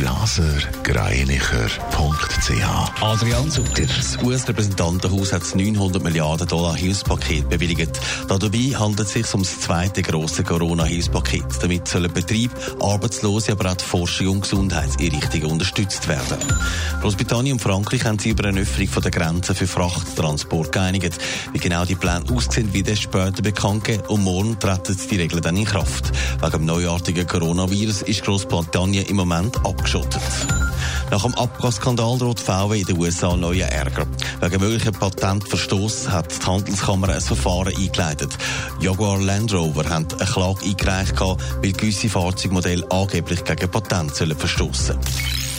blasergreinicher.ch. Adrian Sutter. Das US-Repräsentantenhaus hat das 900 Milliarden Dollar Hilfspaket bewilligt. Dabei handelt es sich um das zweite große Corona-Hilfspaket. Damit sollen Betrieb, Arbeitslose, aber auch die Forschung und Gesundheitseinrichtungen unterstützt werden. Großbritannien und Frankreich haben sich über eine Öffnung der Grenzen für Frachttransport geeinigt. Wie genau die Pläne aussehen, wird erst später bekannt geben und morgen treten die Regeln dann in Kraft. Wegen dem neuartigen Coronavirus ist Großbritannien im Moment abgeschlossen abgeschottet. Nach dem Abgasskandal droht VW in den USA neue Ärger. Wegen möglichen Patentverstoß hat die Handelskammer ein Verfahren eingeleitet. Jaguar Land Rover hat eine Klage eingereicht, weil gewisse Fahrzeugmodelle angeblich gegen Patent verstoßen sollen.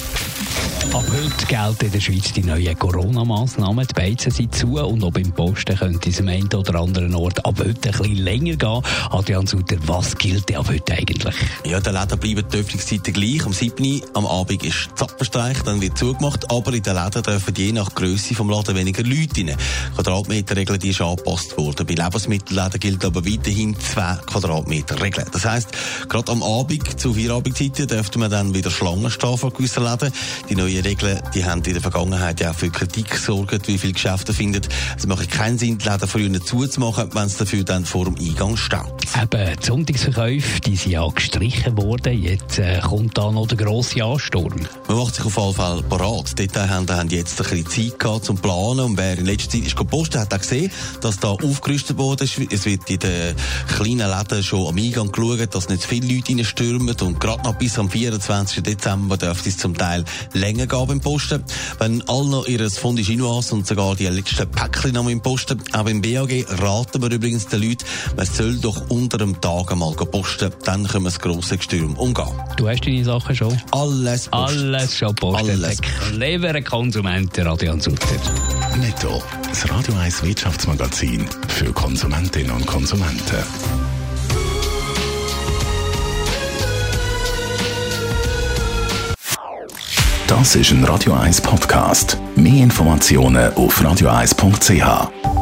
Ab heute gelten in der Schweiz die neuen Corona-Massnahmen. Die Beizen sind zu und auch beim Posten könnte es am einen oder anderen Ort ab heute ein bisschen länger gehen. Adrian Sutter, was gilt ab heute eigentlich? Ja, der Läden bleiben die Öffnungszeiten gleich. Am 7. am Abend ist Zappenstreich, dann wird zugemacht. Aber in den Läden dürfen je nach Größe vom Laden weniger Leute rein. Quadratmeterregel die ist angepasst worden. Bei Lebensmittelläden gilt aber weiterhin 2 Quadratmeter Regel. Das heisst, gerade am Abend zu vier Abendzeiten dürfte man dann wieder Schlangen stehen vor gewissen Läden. Die neuen Regeln, die haben in der Vergangenheit ja auch für Kritik gesorgt, wie viele Geschäfte finden. Es macht keinen Sinn, die Läden früher zuzumachen, wenn es dafür dann vor dem Eingang steht. Eben, die Sonntagsverkäufe, die sind ja gestrichen worden. Jetzt äh, kommt da noch der grosse Ansturm. Man macht sich auf jeden Fall parat. Die Detailhändler haben jetzt ein bisschen Zeit gehabt zum Planen. Und wer in letzter Zeit ist gepostet, hat auch gesehen, dass da aufgerüstet wurde. Es wird in den kleinen Läden schon am Eingang geschaut, dass nicht viele Leute reinstürmen. Und gerade noch bis am 24. Dezember dürfte es zum Teil länger gehen beim Posten. Wenn alle noch ihr Fondue Chinoise und sogar die letzten Päckchen noch im Posten, auch beim BAG raten wir übrigens den Leuten, man soll doch unter dem Tag einmal posten, dann können wir das grosse Gestürm umgehen. Du hast deine Sachen schon? Alles post. Alles schon postet. Alles. Clevere Konsumenten, Adrian Sutter. Netto, das Radio 1 Wirtschaftsmagazin für Konsumentinnen und Konsumenten. Das ist ein Radio 1 Podcast. Mehr Informationen auf radio1.ch.